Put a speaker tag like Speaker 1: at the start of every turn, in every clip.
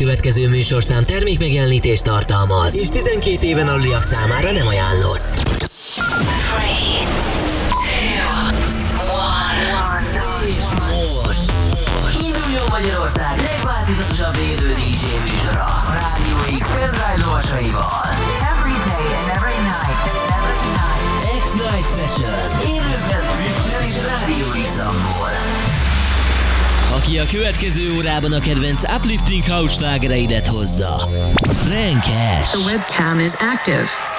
Speaker 1: következő műsorszám termék megjelenítést tartalmaz, és 12 éven aluliak számára nem ajánlott. Free. aki a következő órában a kedvenc uplifting house slágereidet hozza. Frankes.
Speaker 2: The webcam is active.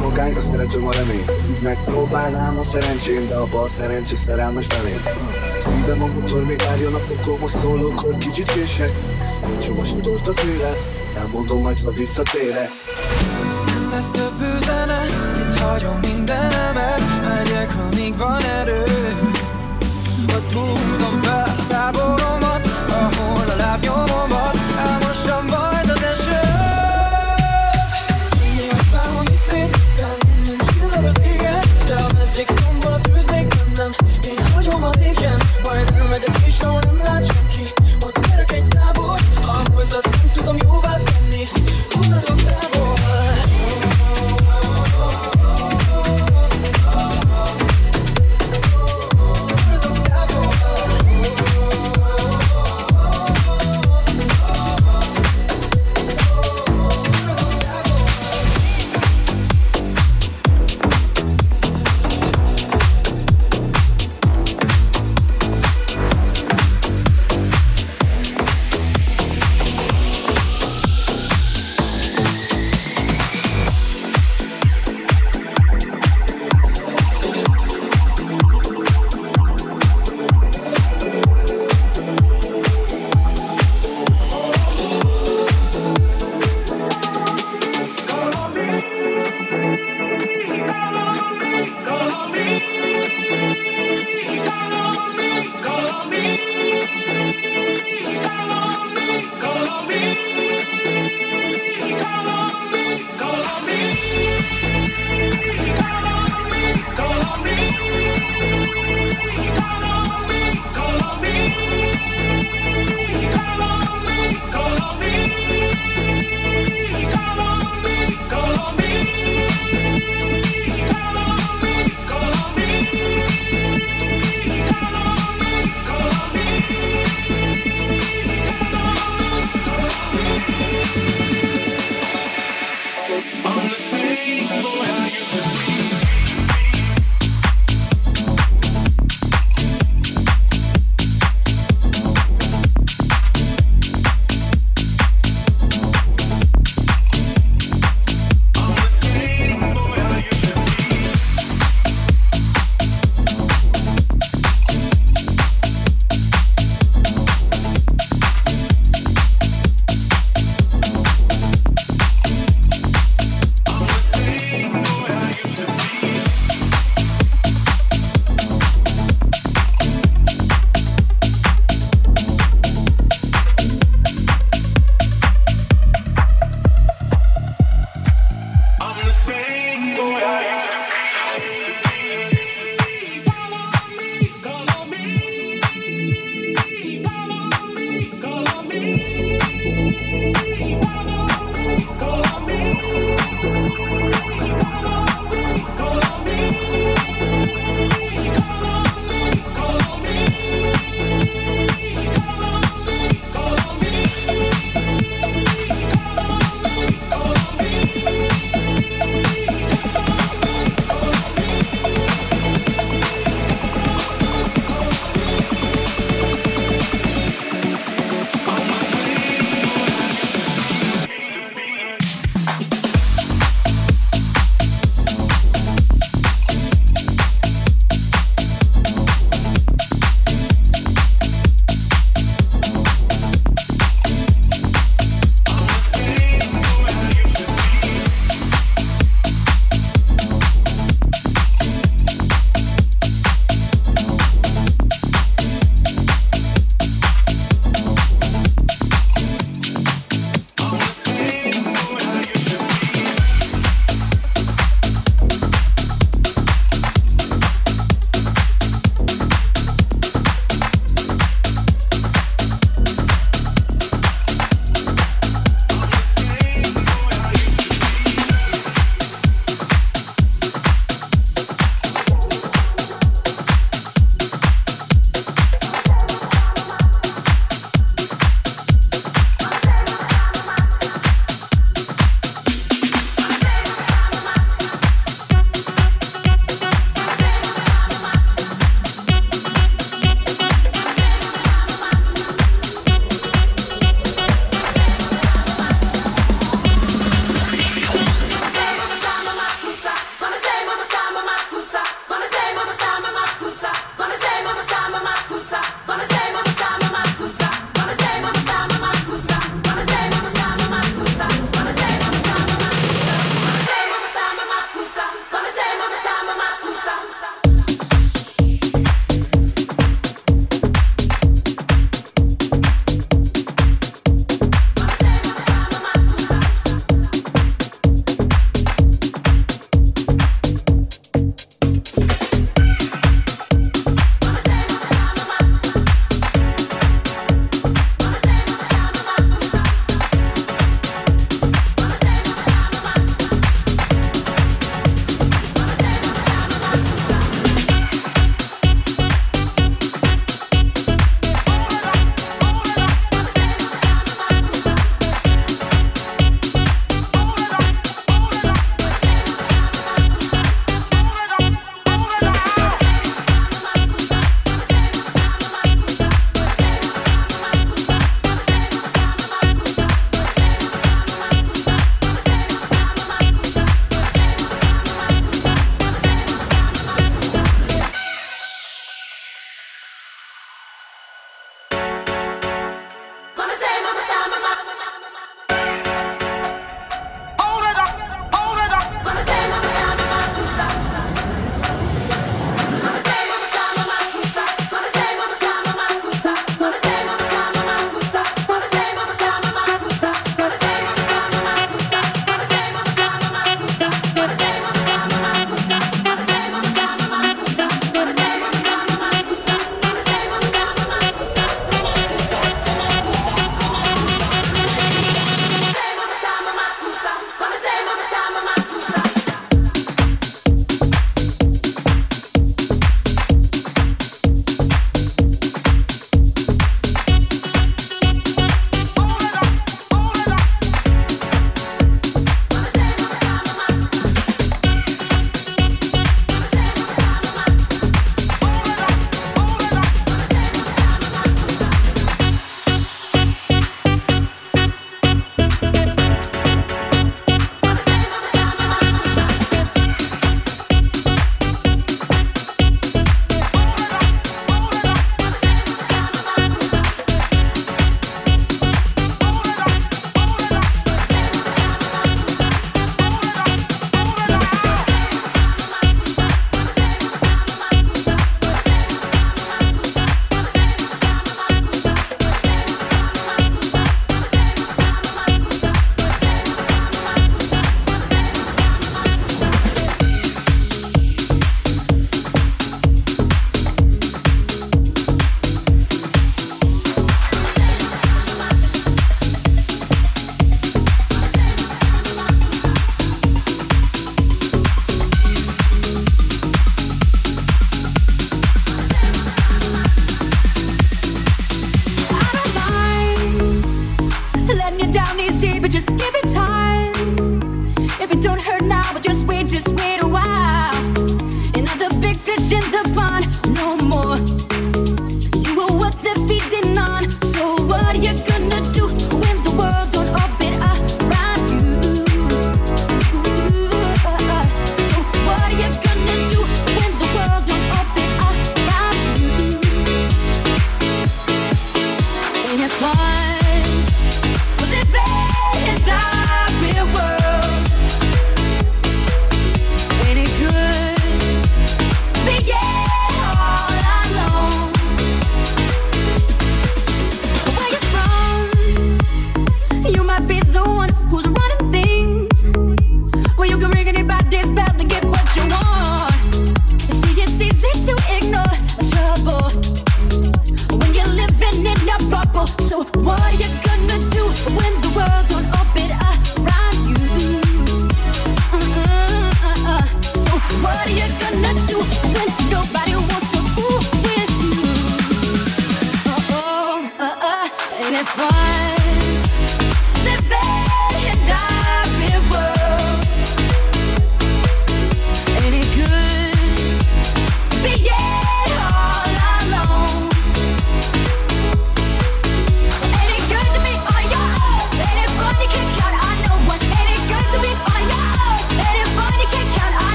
Speaker 3: A gány, a a
Speaker 4: remény. Megpróbálnám a szerencsém, de a bal szerencsé szerelmes belém. Szívem a motor, még várjon a pokol, most szólok, hogy kicsit kések. Csomos tort az élet, elmondom majd, ha visszatérek.
Speaker 5: Nem lesz több üzenet, itt hagyom mindenemet Megyek, amíg van erő. A túlzom fel táboromat, ahol a
Speaker 6: lábnyom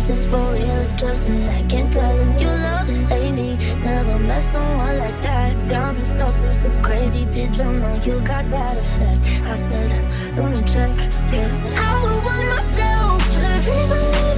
Speaker 7: is this for real just a I Can't tell him you love and hate me. Never met someone like that. Got me suffering so crazy. Did you know you got that effect? I said, let me check. Yeah, I would want myself. Please,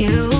Speaker 7: you.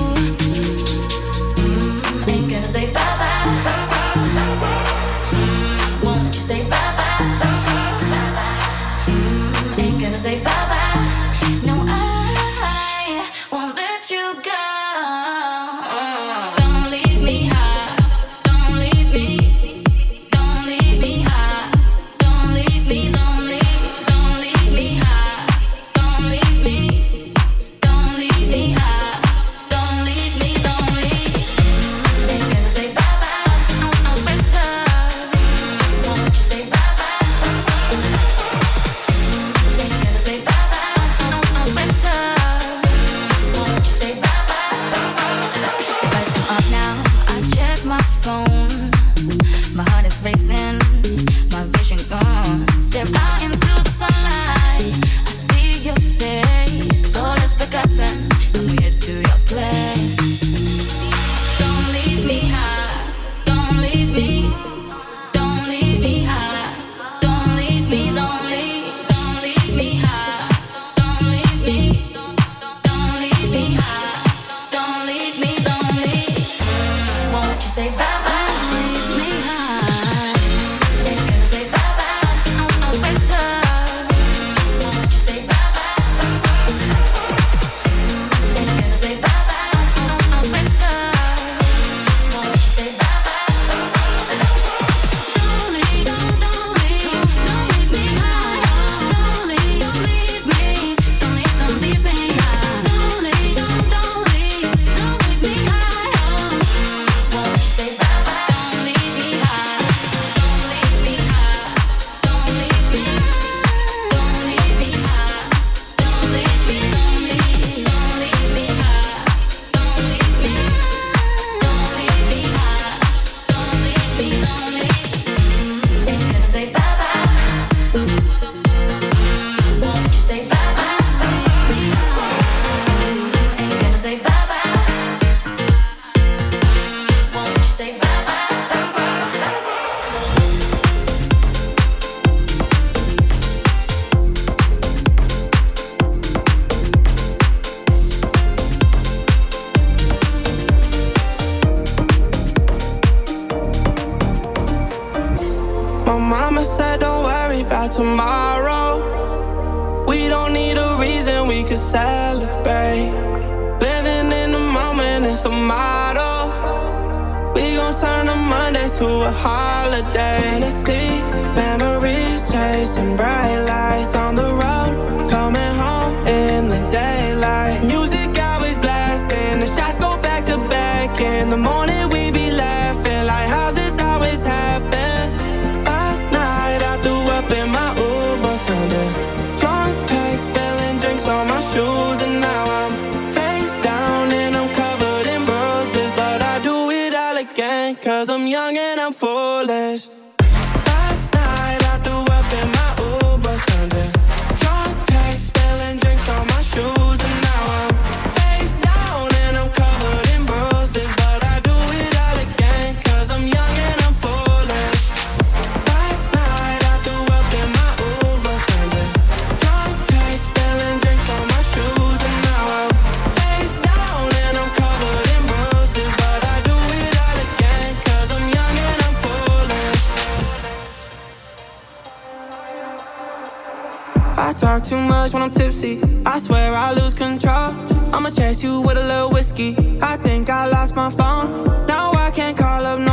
Speaker 8: when
Speaker 7: I'm
Speaker 9: tipsy. I swear I lose control. I'ma chase you with a little whiskey. I think I lost my phone. Now I can't call up. No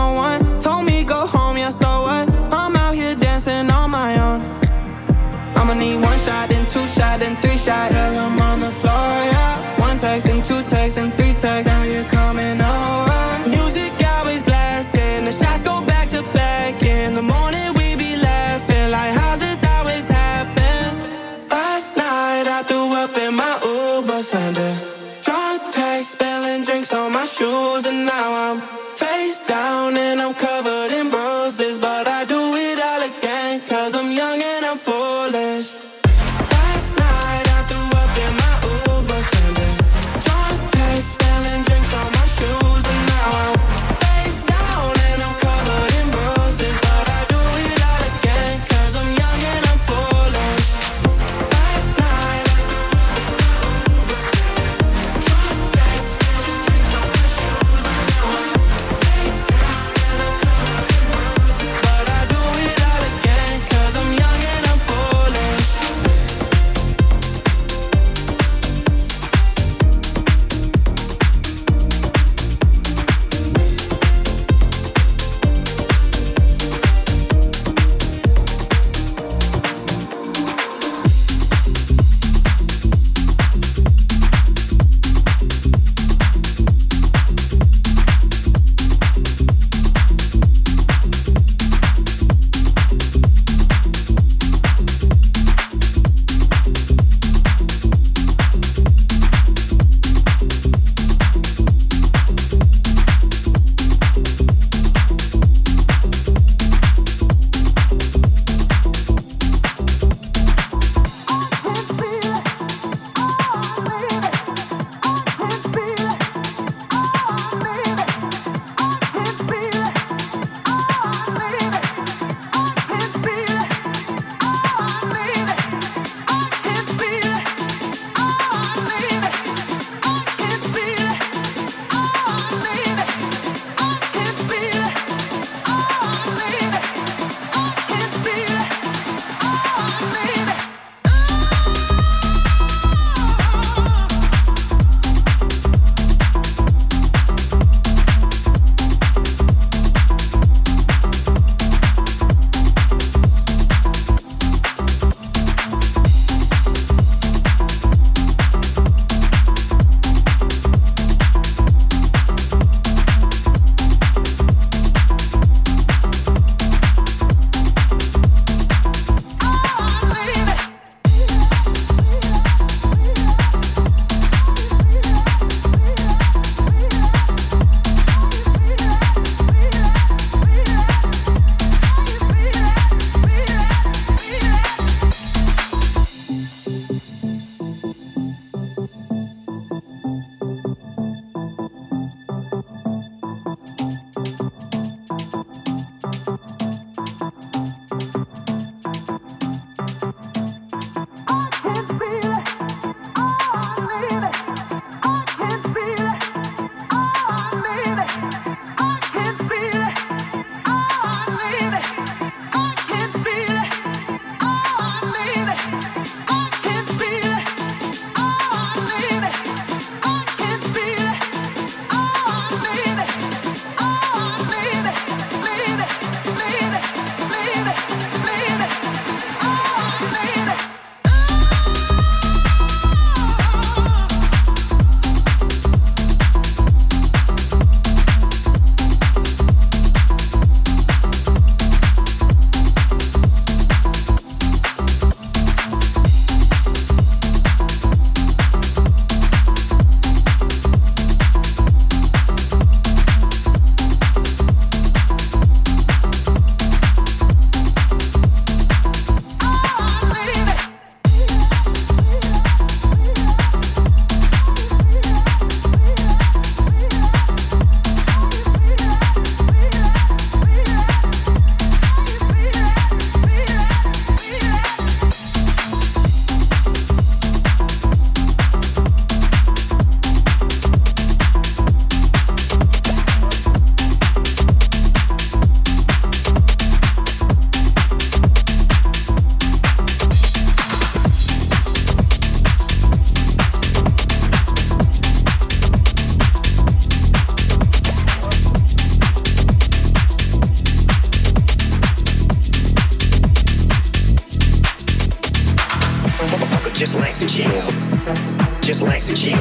Speaker 10: Just relax and chill.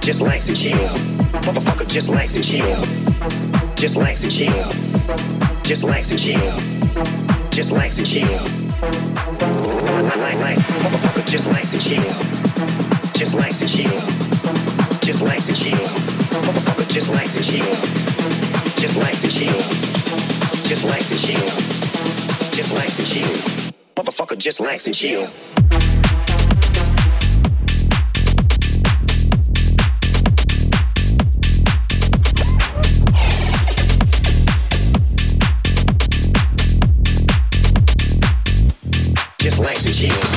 Speaker 10: Just relax and chill. Motherfucker, just relax and chill. Just relax and chill. Just relax and chill. Just relax and chill. Motherfucker, just relax and chill. Just relax and chill. Just relax and chill. Motherfucker, just relax and chill. Just relax and chill. Just relax and chill. Just relax and chill. Motherfucker, just relax and chill. Just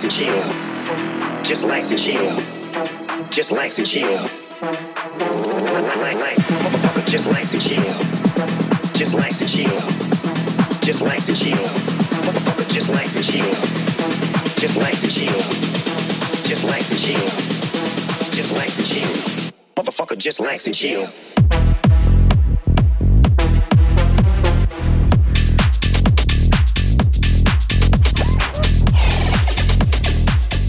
Speaker 10: Just relax and chill. Just relax and chill. Just relax and chill. Motherfucker, just relax and chill. Just relax and chill. Just relax and chill. Motherfucker, just relax and chill. Just relax and chill. Just relax and chill. Just relax and chill. Motherfucker, just relax and chill.